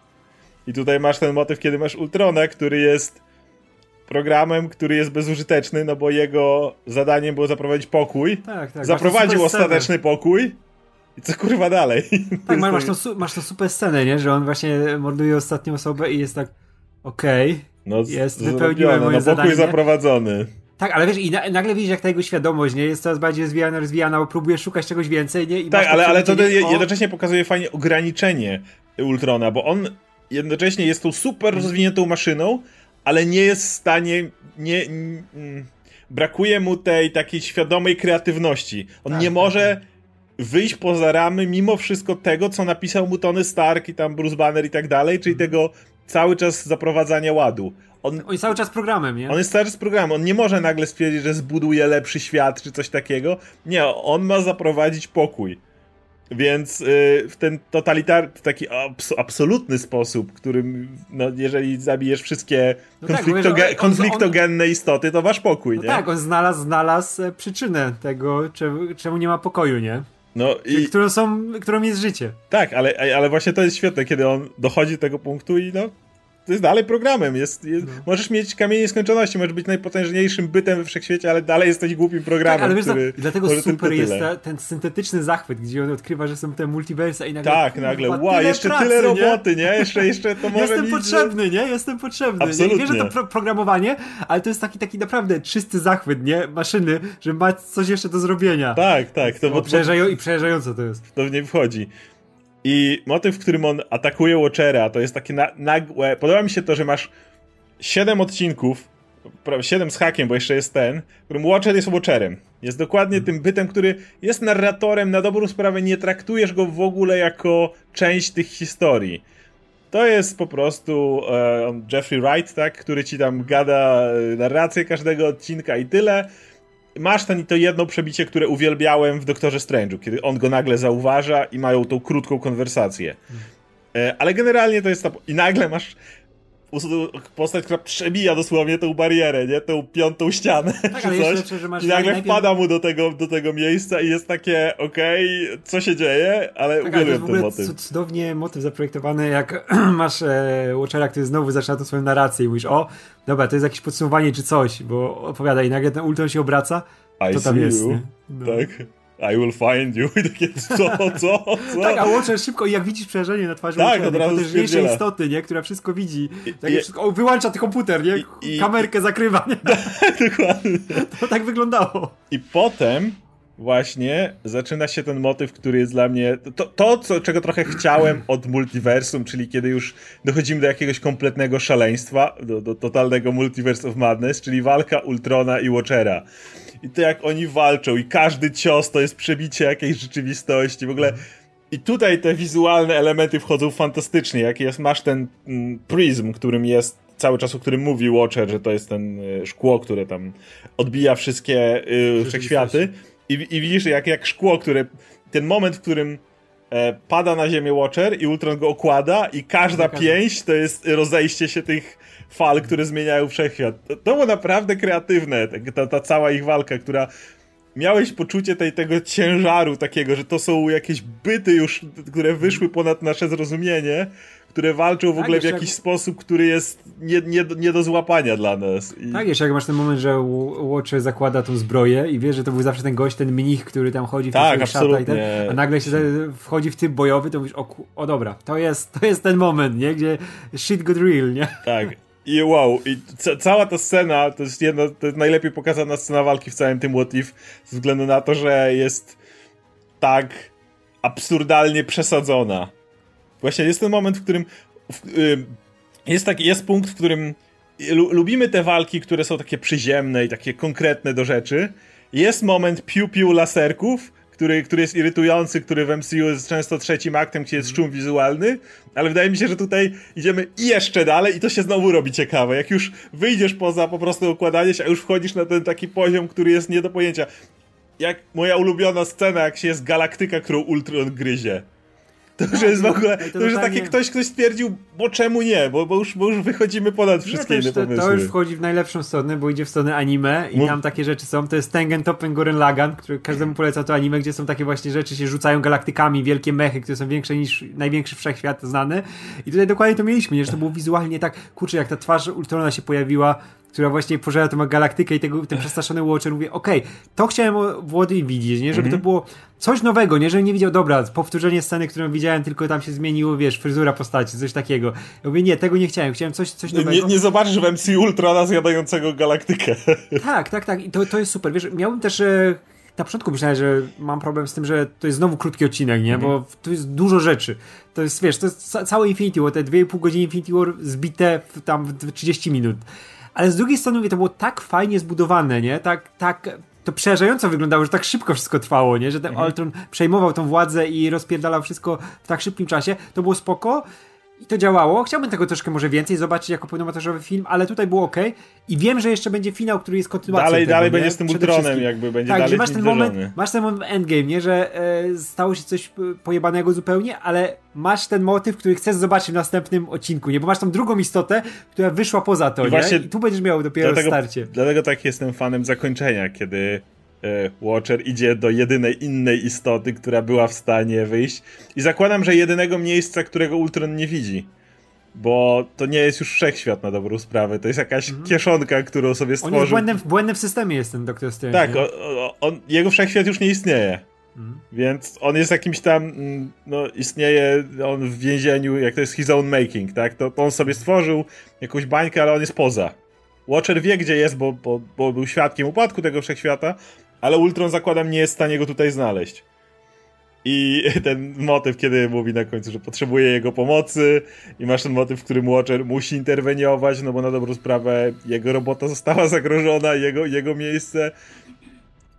I tutaj masz ten motyw, kiedy masz Ultrona, który jest programem, który jest bezużyteczny, no bo jego zadaniem było zaprowadzić pokój. Tak, tak. Zaprowadził ostateczny pokój. I co kurwa dalej? Tak, masz, masz, tą, masz tą super scenę, nie? Że on właśnie morduje ostatnią osobę i jest tak okej, okay, no, jest, wypełniłem moje no, zadanie. pokój zaprowadzony. Tak, ale wiesz, i na, nagle widzisz, jak ta jego świadomość nie jest coraz bardziej rozwijana, rozwijana, bo próbuje szukać czegoś więcej, nie? I tak, ale, ale to jednocześnie pokazuje fajnie ograniczenie Ultrona, bo on jednocześnie jest tą super rozwiniętą maszyną, ale nie jest w stanie. Nie, mm, brakuje mu tej takiej świadomej kreatywności. On tak, nie może tak. wyjść poza ramy mimo wszystko tego, co napisał mu Tony Stark i tam Bruce Banner i tak dalej, czyli mhm. tego cały czas zaprowadzania ładu. On, on jest cały czas programem, nie? On jest cały czas programem. On nie może nagle stwierdzić, że zbuduje lepszy świat czy coś takiego. Nie, on ma zaprowadzić pokój. Więc y, w ten totalitarny, taki abs absolutny sposób, którym, no, jeżeli zabijesz wszystkie no konfliktoge tak, on, konfliktogenne on, istoty, to masz pokój, no nie? Tak, on znalazł, znalazł e, przyczynę tego, czemu, czemu nie ma pokoju, nie? No i... Którą, są, którą jest życie. Tak, ale, ale właśnie to jest świetne, kiedy on dochodzi do tego punktu i no, to jest dalej programem. Jest, jest no. Możesz mieć kamienie nieskończoności, możesz być najpotężniejszym bytem we wszechświecie, ale dalej jesteś głupim programem. Tak, ale wiesz, który I dlatego super jest ta, ten syntetyczny zachwyt, gdzie on odkrywa, że są te multiversa i nagle. Tak, nagle, wow, jeszcze pracy, tyle roboty, nie? Jeszcze, jeszcze to może Jestem potrzebny, nie? Jestem potrzebny. Absolutnie. Nie? Wiesz, że to pro programowanie, ale to jest taki, taki naprawdę czysty zachwyt, nie? Maszyny, że ma coś jeszcze do zrobienia. Tak, tak. To, bo, bo, I przerażające to jest. To w nie wchodzi. I motyw, w którym on atakuje Watchera, to jest takie na, nagłe. Podoba mi się to, że masz 7 odcinków, 7 z hakiem, bo jeszcze jest ten, w którym Watcher jest Watcherem. Jest dokładnie tym bytem, który jest narratorem, na dobrą sprawę nie traktujesz go w ogóle jako część tych historii. To jest po prostu e, Jeffrey Wright, tak, który ci tam gada e, narrację każdego odcinka i tyle masz ten, to jedno przebicie, które uwielbiałem w Doktorze Strange'u, kiedy on go nagle zauważa i mają tą krótką konwersację. E, ale generalnie to jest ta... I nagle masz postać, która przebija dosłownie tą barierę, nie? Tą piątą ścianę tak, czy coś. I nagle najpierw... wpada mu do tego, do tego miejsca i jest takie, okej, okay, co się dzieje, ale tak, uwielbiam ten motyw. Cudownie motyw zaprojektowany, jak masz e, Watchera, który znowu zaczyna tą swoją narrację i mówisz, o, dobra, to jest jakieś podsumowanie czy coś, bo opowiada i nagle ten Ultron się obraca, I to tam jest. No. Tak. I will find you. I takie, co, co, co? tak, a Watcher szybko, i jak widzisz przerażenie na twarzy tak, Watchera, potężniejszej istoty, nie? Która wszystko widzi. Tak, I, wszystko, o, wyłącza ten komputer, nie? I, Kamerkę zakrywa, nie? Tak, dokładnie. To tak wyglądało. I potem właśnie zaczyna się ten motyw, który jest dla mnie. To, to co, czego trochę chciałem od multiversum, czyli kiedy już dochodzimy do jakiegoś kompletnego szaleństwa, do, do totalnego multiverse of madness, czyli walka Ultrona i Watchera. I to jak oni walczą, i każdy cios to jest przebicie jakiejś rzeczywistości. W ogóle. I tutaj te wizualne elementy wchodzą fantastycznie. Jak jest, masz ten mm, którym jest cały czas, o którym mówi Watcher, że to jest ten y, szkło, które tam odbija wszystkie y, wszechświaty. I, I widzisz, jak, jak szkło, które. Ten moment, w którym e, pada na ziemię Watcher i Ultron go okłada, i każda pięść to jest rozejście się tych fal, które zmieniają wszechświat. To, to było naprawdę kreatywne, ta, ta cała ich walka, która miałeś poczucie tej, tego ciężaru takiego, że to są jakieś byty już, które wyszły ponad nasze zrozumienie, które walczą w tak, ogóle w jakiś jak... sposób, który jest nie, nie, nie do złapania dla nas. I... Tak, jeszcze jak masz ten moment, że Watcher zakłada tą zbroję i wiesz, że to był zawsze ten gość, ten mnich, który tam chodzi w tak, absolutnie. Ten, a nagle się wchodzi w typ bojowy, to mówisz, o, o dobra, to jest, to jest ten moment, nie? Gdzie shit got real, nie? Tak. I wow, i ca cała ta scena to jest jedna, to jest najlepiej pokazana scena walki w całym tym What If, ze względu na to, że jest tak absurdalnie przesadzona. Właśnie jest ten moment, w którym w, y, jest taki, jest punkt, w którym lubimy te walki, które są takie przyziemne i takie konkretne do rzeczy. Jest moment piu-piu laserków, który, który jest irytujący, który w MCU jest często trzecim aktem, gdzie jest szum wizualny, ale wydaje mi się, że tutaj idziemy jeszcze dalej i to się znowu robi ciekawe. Jak już wyjdziesz poza po prostu układanie się, a już wchodzisz na ten taki poziom, który jest nie do pojęcia. Jak moja ulubiona scena, jak się jest galaktyka, którą Ultron gryzie. To już jest w ogóle, to, już jest takie ktoś, ktoś stwierdził, bo czemu nie, bo, bo, już, bo już wychodzimy ponad wszystkie nie, inne to, pomysły. To już wchodzi w najlepszą stronę, bo idzie w stronę anime i Mów... tam takie rzeczy są. To jest Tengen Toppen Gurren Lagan, który każdemu poleca to anime, gdzie są takie właśnie rzeczy, się rzucają galaktykami, wielkie mechy, które są większe niż największy wszechświat znany. I tutaj dokładnie to mieliśmy, nie? że to było wizualnie tak, kurczę, jak ta twarz Ultrona się pojawiła, która właśnie pożera tą galaktykę i tego, ten przestraszony Watcher mówię, okej, okay, to chciałem Włody widzieć, nie? Żeby mm -hmm. to było coś nowego, nie? Żebym nie widział, dobra, powtórzenie sceny, którą widziałem, tylko tam się zmieniło, wiesz, fryzura postaci, coś takiego. Ja mówię, nie, tego nie chciałem, chciałem coś, coś nowego. Nie, nie zobaczysz w MC Ultrana zjadającego galaktykę. Tak, tak, tak i to, to jest super, wiesz, miałbym też... E, na początku myślałem, że mam problem z tym, że to jest znowu krótki odcinek, nie? Bo tu jest dużo rzeczy. To jest, wiesz, to jest całe Infinity War, te 2,5 godziny Infinity War zbite w, tam w 30 minut ale z drugiej strony mówię, to było tak fajnie zbudowane, nie? Tak, tak to przerażająco wyglądało, że tak szybko wszystko trwało, nie? Że ten mhm. Ultron przejmował tą władzę i rozpierdalał wszystko w tak szybkim czasie. To było spoko. I to działało. Chciałbym tego troszkę może więcej zobaczyć jako pełnometrażowy film, ale tutaj było ok. I wiem, że jeszcze będzie finał, który jest kontynuacją. Dalej, tego, dalej nie? będzie z tym Ultronem, jakby będzie tak, dalej masz ten moment, masz ten moment endgame, nie? Że e, stało się coś pojebanego zupełnie, ale masz ten motyw, który chcesz zobaczyć w następnym odcinku, nie? Bo masz tą drugą istotę, która wyszła poza to, I nie? I tu będziesz miał dopiero dlatego, starcie. Dlatego tak jestem fanem zakończenia, kiedy Watcher idzie do jedynej innej istoty, która była w stanie wyjść. I zakładam, że jedynego miejsca, którego Ultron nie widzi. Bo to nie jest już wszechświat na dobrą sprawę. To jest jakaś mhm. kieszonka, którą sobie stworzył. On jest błędem, błędem w systemie jest ten Doktor Strange. Tak, on, on, jego wszechświat już nie istnieje. Mhm. Więc on jest jakimś tam, mm, no istnieje on w więzieniu, jak to jest his own making, tak? To, to on sobie stworzył jakąś bańkę, ale on jest poza. Watcher wie, gdzie jest, bo, bo, bo był świadkiem upadku tego wszechświata, ale Ultron zakładam nie jest w stanie go tutaj znaleźć. I ten motyw, kiedy mówi na końcu, że potrzebuje jego pomocy, i masz ten motyw, w którym Watcher musi interweniować, no bo na dobrą sprawę jego robota została zagrożona, jego, jego miejsce.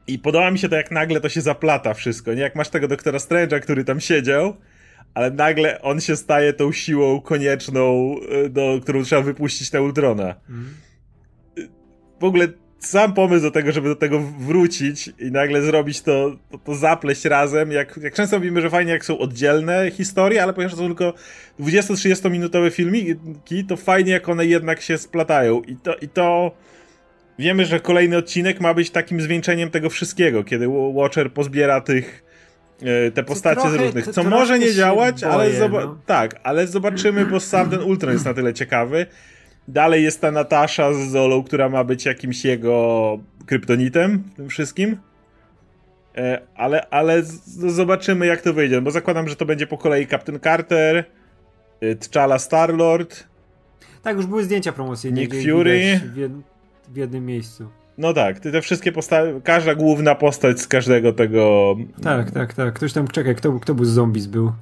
I podoba mi się to, jak nagle to się zaplata wszystko. Nie jak masz tego doktora Strange'a, który tam siedział, ale nagle on się staje tą siłą konieczną, e, do, którą trzeba wypuścić na Ultrona. Mm. W ogóle sam pomysł do tego, żeby do tego wrócić i nagle zrobić to, to, to zapleść razem, jak, jak często mówimy, że fajnie jak są oddzielne historie, ale ponieważ to są tylko 20-30 minutowe filmiki, to fajnie jak one jednak się splatają i to, i to wiemy, że kolejny odcinek ma być takim zwieńczeniem tego wszystkiego, kiedy Watcher pozbiera tych e, te postacie trochę, z różnych, co może nie działać, boję, ale no. tak, ale zobaczymy, bo sam ten Ultron jest na tyle ciekawy, Dalej jest ta Natasza z Zolą, która ma być jakimś jego kryptonitem w tym wszystkim. E, ale, ale zobaczymy jak to wyjdzie, bo zakładam, że to będzie po kolei Captain Carter, e, T'Challa Star-Lord. Tak, już były zdjęcia promocyjne. Nick Fury. W, jed w jednym miejscu. No tak, te wszystkie postacie, każda główna postać z każdego tego... Tak, tak, tak. Ktoś tam, czekaj, kto, kto był z zombies był?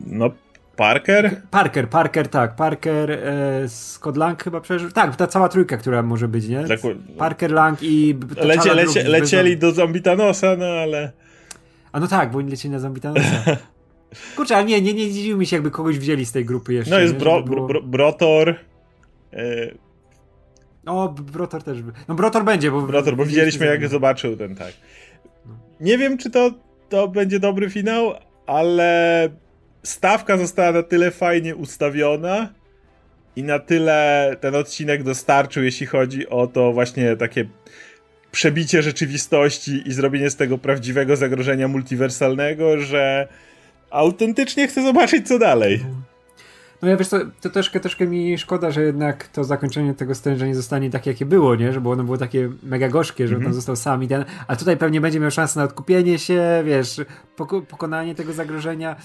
No, Parker? Parker, Parker, tak. Parker, e, Scott Lang chyba przeżył. Tak, ta cała trójka, która może być, nie? Parker, Lang i... Lecie, lecie, lecieli do zombie Thanosa, no ale... A no tak, bo oni lecieli na zombie Thanosa. Kurczę, ale nie, nie, nie dziwił mi się, jakby kogoś wzięli z tej grupy jeszcze. No jest bro, było... bro, Brotor. E... O, Brotor też. No Brotor będzie, bo... Brotor, bo widzieliśmy jak zobaczył ten, tak. No. Nie wiem, czy to, to będzie dobry finał, ale stawka została na tyle fajnie ustawiona i na tyle ten odcinek dostarczył, jeśli chodzi o to właśnie takie przebicie rzeczywistości i zrobienie z tego prawdziwego zagrożenia multiwersalnego, że autentycznie chcę zobaczyć, co dalej. No ja wiesz, to, to troszkę, troszkę mi szkoda, że jednak to zakończenie tego stręża nie zostanie takie, jakie było, nie? Żeby ono było takie mega gorzkie, że mm -hmm. on został sam i ten, a tutaj pewnie będzie miał szansę na odkupienie się, wiesz, poko pokonanie tego zagrożenia.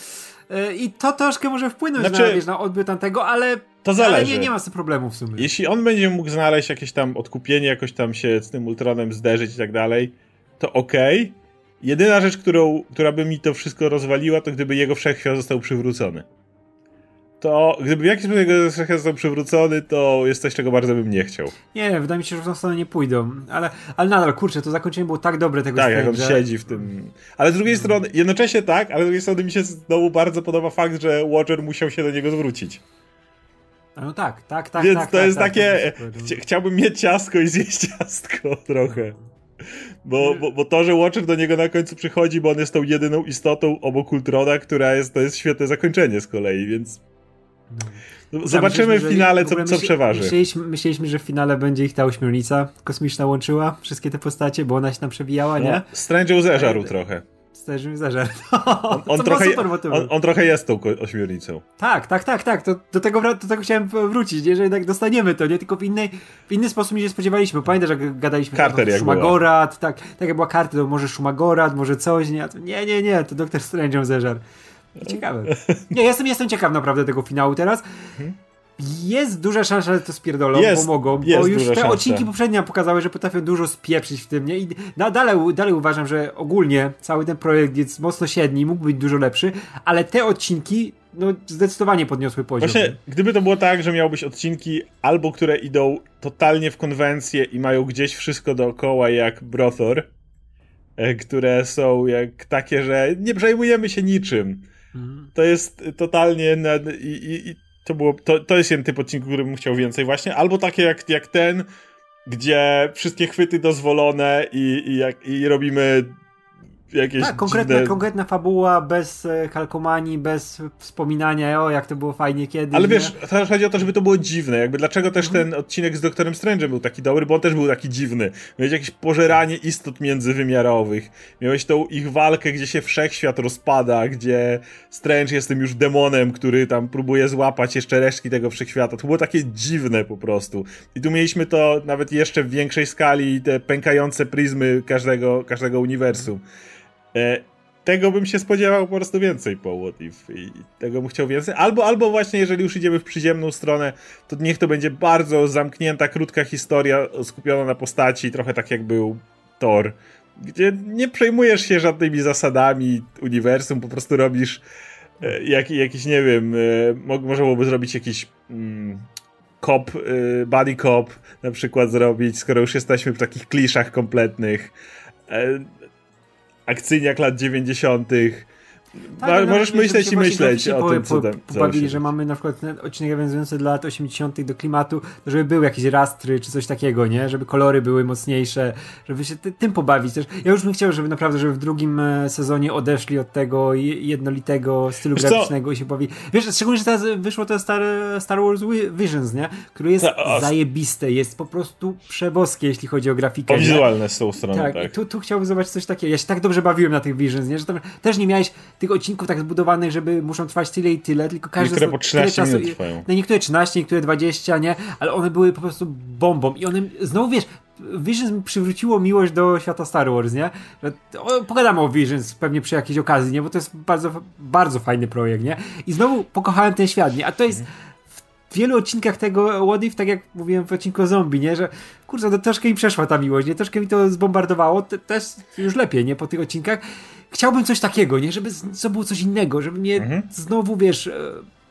I to troszkę może wpłynąć znaczy, na, wiesz, na odbiór tamtego, ale to zależy. Ale nie, nie ma z tym problemu w sumie. Jeśli on będzie mógł znaleźć jakieś tam odkupienie, jakoś tam się z tym Ultronem zderzyć i tak dalej, to okej. Okay. Jedyna rzecz, którą, która by mi to wszystko rozwaliła, to gdyby jego wszechświat został przywrócony. To gdyby w jakiś sposób został przywrócony, to jest coś, czego bardzo bym nie chciał. Nie, wydaje mi się, że w tą stronę nie pójdą. Ale, ale nadal, kurczę, to zakończenie było tak dobre tego Tak, jak on siedzi w tym... Ale z drugiej strony, jednocześnie tak, ale z drugiej strony mi się znowu bardzo podoba fakt, że Watcher musiał się do niego zwrócić. No tak, tak, tak. Więc tak, to tak, jest tak, takie. Chcia chciałbym mieć ciastko i zjeść ciastko trochę. Bo, bo, bo, to, że Watcher do niego na końcu przychodzi, bo on jest tą jedyną istotą obok Ultrona, która jest, to jest świetne zakończenie z kolei, więc. No, zobaczymy w finale, co, co przeważy. Myśleliśmy, myśleliśmy, że w finale będzie ich ta ośmiornica kosmiczna łączyła, wszystkie te postacie, bo ona się tam przewijała, no, nie? Strange zeżarł trochę. Sterzym zażar. on, on, trochę, on, on, trochę jest tą ośmiornicą. Tak, tak, tak, tak. To, do, tego, do tego chciałem wrócić, że jednak dostaniemy to, nie? Tylko w, innej, w inny sposób niż się spodziewaliśmy. Pamiętasz, jak gadaliśmy Carter jak Szumagorad, tak, tak jak była karta, to może Szumagorad, może coś, nie? Nie, nie, nie, to Doktor Strange'ą zeżar. Ciekawe. Nie, jestem, jestem ciekaw naprawdę tego finału teraz. Mhm jest duża szansa, że to spierdolą, jest, bo mogą, bo już te szansa. odcinki poprzednie pokazały, że potrafią dużo spieprzyć w tym, nie? I dalej, dalej uważam, że ogólnie cały ten projekt jest mocno średni, mógł być dużo lepszy, ale te odcinki no, zdecydowanie podniosły poziom. Właśnie, gdyby to było tak, że miałbyś odcinki albo które idą totalnie w konwencję i mają gdzieś wszystko dookoła jak Brothor, e, które są jak takie, że nie przejmujemy się niczym. Mhm. To jest totalnie i, i, i to, było, to, to jest jeden typ odcinku, który bym chciał więcej właśnie. Albo takie jak, jak ten, gdzie wszystkie chwyty dozwolone i, i, jak, i robimy jakieś tak, konkretna, dziwne... konkretna fabuła, bez e, kalkomanii, bez wspominania, o jak to było fajnie kiedyś. Ale wiesz, też chodzi o to, żeby to było dziwne. Jakby dlaczego też mhm. ten odcinek z Doktorem Strange'em był taki dobry, bo on też był taki dziwny. Miałeś jakieś pożeranie istot międzywymiarowych. Miałeś tą ich walkę, gdzie się wszechświat rozpada, gdzie Strange jest tym już demonem, który tam próbuje złapać jeszcze resztki tego wszechświata. To było takie dziwne po prostu. I tu mieliśmy to nawet jeszcze w większej skali, te pękające pryzmy każdego, każdego uniwersum. E, tego bym się spodziewał po prostu więcej po What If i tego bym chciał więcej. Albo, albo właśnie, jeżeli już idziemy w przyziemną stronę, to niech to będzie bardzo zamknięta, krótka historia skupiona na postaci, trochę tak jak był Thor, gdzie nie przejmujesz się żadnymi zasadami uniwersum, po prostu robisz e, jak, jakiś, nie wiem, e, można byłoby zrobić jakiś mm, cop, e, body cop na przykład zrobić, skoro już jesteśmy w takich kliszach kompletnych. Akcyjniak lat 90. Tak, no, możesz no, myśleć i myśleć o po, tym, co tam pobawili, że mamy na przykład odcinek nawiązujący do lat 80. do klimatu, żeby były jakieś rastry czy coś takiego, nie? Żeby kolory były mocniejsze, żeby się ty, tym pobawić też. Ja już bym chciał, żeby naprawdę, żeby w drugim e, sezonie odeszli od tego jednolitego stylu Wiesz graficznego co? i się pobawi. Wiesz, szczególnie, że teraz wyszło to Star, Star Wars Visions, nie? Które jest no, zajebiste, jest po prostu przeboskie, jeśli chodzi o grafikę. O wizualne z tą stroną, tak. tak. Tu, tu chciałbym zobaczyć coś takiego. Ja się tak dobrze bawiłem na tych Visions, nie? Że tam też nie miałeś tych odcinków tak zbudowanych, żeby muszą trwać tyle i tyle, tylko każdy... Niektóre po 13 minut trwają. No niektóre 13, niektóre 20, nie? Ale one były po prostu bombą i one, znowu wiesz, Visions przywróciło miłość do świata Star Wars, nie? O, pogadamy o Visions pewnie przy jakiejś okazji, nie? Bo to jest bardzo, bardzo fajny projekt, nie? I znowu pokochałem ten świat, nie? A to jest... w wielu odcinkach tego What If, tak jak mówiłem w odcinku zombie, nie, że kurczę, to troszkę mi przeszła ta miłość, nie, troszkę mi to zbombardowało, też już lepiej, nie, po tych odcinkach. Chciałbym coś takiego, nie, żeby to było coś innego, żeby mnie mhm. znowu, wiesz, e,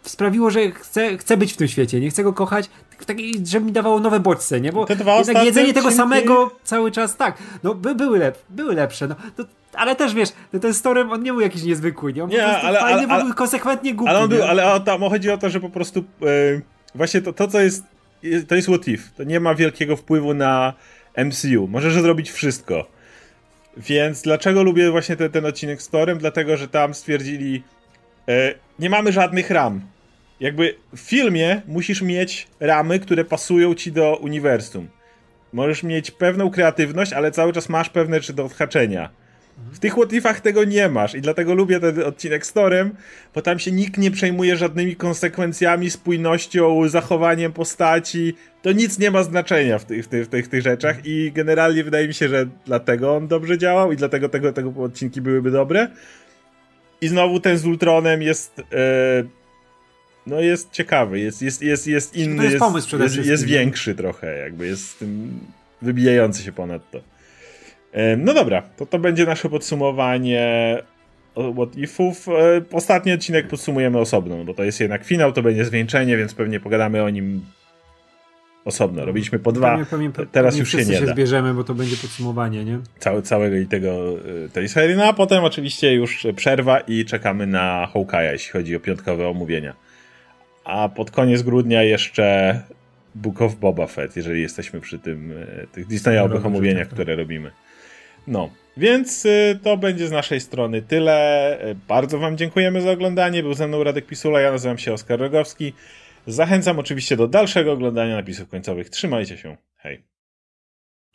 sprawiło, że chcę, chcę być w tym świecie, nie chcę go kochać, taki, żeby mi dawało nowe bodźce, nie? Bo jednak jedzenie tego samego cały czas, tak, no by, były, lep, były lepsze, no, to, ale też wiesz, ten Storem, on nie był jakiś niezwykły, nie? On nie, ale, fajny, ale, ale, był konsekwentnie głupi. Ale, on był, ale tam chodzi o to, że po prostu yy, właśnie to, to, co jest, to jest what if. To nie ma wielkiego wpływu na MCU. Możesz zrobić wszystko. Więc dlaczego lubię właśnie te, ten odcinek z Torem? Dlatego, że tam stwierdzili, yy, nie mamy żadnych ram jakby w filmie musisz mieć ramy, które pasują ci do uniwersum. Możesz mieć pewną kreatywność, ale cały czas masz pewne czy do odhaczenia. W tych łotifach tego nie masz i dlatego lubię ten odcinek z Torem, bo tam się nikt nie przejmuje żadnymi konsekwencjami, spójnością, zachowaniem postaci. To nic nie ma znaczenia w tych, w tych, w tych, tych rzeczach i generalnie wydaje mi się, że dlatego on dobrze działał i dlatego tego, tego odcinki byłyby dobre. I znowu ten z Ultronem jest... Yy, no jest ciekawy, jest, jest, jest, jest inny, to jest, jest, pomysł przede jest, jest większy trochę, jakby jest tym wybijający się ponad to. No dobra, to to będzie nasze podsumowanie What Ifów. E, ostatni odcinek podsumujemy osobno, no bo to jest jednak finał, to będzie zwieńczenie, więc pewnie pogadamy o nim osobno. Robiliśmy po dwa, pewnie, pewnie, teraz pewnie już się nie się da. zbierzemy, bo to będzie podsumowanie, nie? Cały, całego i tego, e, tej serii, no a potem oczywiście już przerwa i czekamy na Hawkeye'a, jeśli chodzi o piątkowe omówienia a pod koniec grudnia jeszcze Book of Boba Fett, jeżeli jesteśmy przy tym, e, tych Disneyowych omówieniach, które robimy. No, więc e, to będzie z naszej strony tyle. E, bardzo Wam dziękujemy za oglądanie. Był ze mną Radek Pisula, ja nazywam się Oskar Rogowski. Zachęcam oczywiście do dalszego oglądania napisów końcowych. Trzymajcie się. Hej.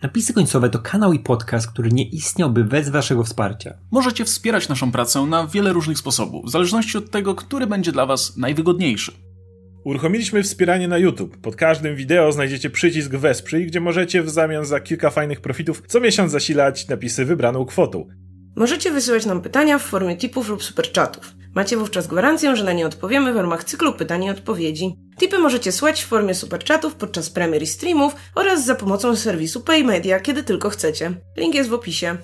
Napisy końcowe to kanał i podcast, który nie istniałby bez Waszego wsparcia. Możecie wspierać naszą pracę na wiele różnych sposobów, w zależności od tego, który będzie dla Was najwygodniejszy. Uruchomiliśmy wspieranie na YouTube. Pod każdym wideo znajdziecie przycisk Wesprzyj, gdzie możecie w zamian za kilka fajnych profitów co miesiąc zasilać napisy wybraną kwotą. Możecie wysyłać nam pytania w formie tipów lub superchatów. Macie wówczas gwarancję, że na nie odpowiemy w ramach cyklu pytań i odpowiedzi. Tipy możecie słać w formie superchatów podczas premier i streamów oraz za pomocą serwisu PayMedia, kiedy tylko chcecie. Link jest w opisie.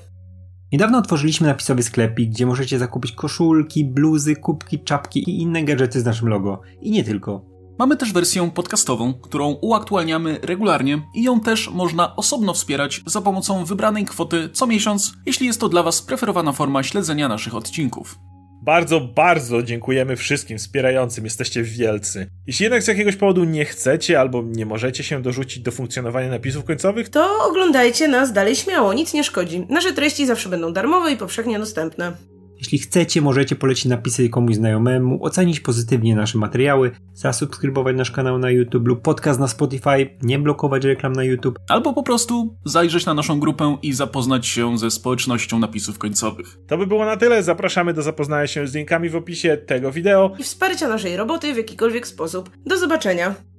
Niedawno otworzyliśmy napisowy sklepik, gdzie możecie zakupić koszulki, bluzy, kubki, czapki i inne gadżety z naszym logo. I nie tylko. Mamy też wersję podcastową, którą uaktualniamy regularnie i ją też można osobno wspierać za pomocą wybranej kwoty co miesiąc, jeśli jest to dla Was preferowana forma śledzenia naszych odcinków. Bardzo, bardzo dziękujemy wszystkim wspierającym, jesteście wielcy. Jeśli jednak z jakiegoś powodu nie chcecie albo nie możecie się dorzucić do funkcjonowania napisów końcowych, to oglądajcie nas dalej śmiało, nic nie szkodzi. Nasze treści zawsze będą darmowe i powszechnie dostępne. Jeśli chcecie, możecie polecić napisy komuś znajomemu, ocenić pozytywnie nasze materiały, zasubskrybować nasz kanał na YouTube lub podcast na Spotify, nie blokować reklam na YouTube. Albo po prostu zajrzeć na naszą grupę i zapoznać się ze społecznością napisów końcowych. To by było na tyle. Zapraszamy do zapoznania się z linkami w opisie tego wideo i wsparcia naszej roboty w jakikolwiek sposób. Do zobaczenia!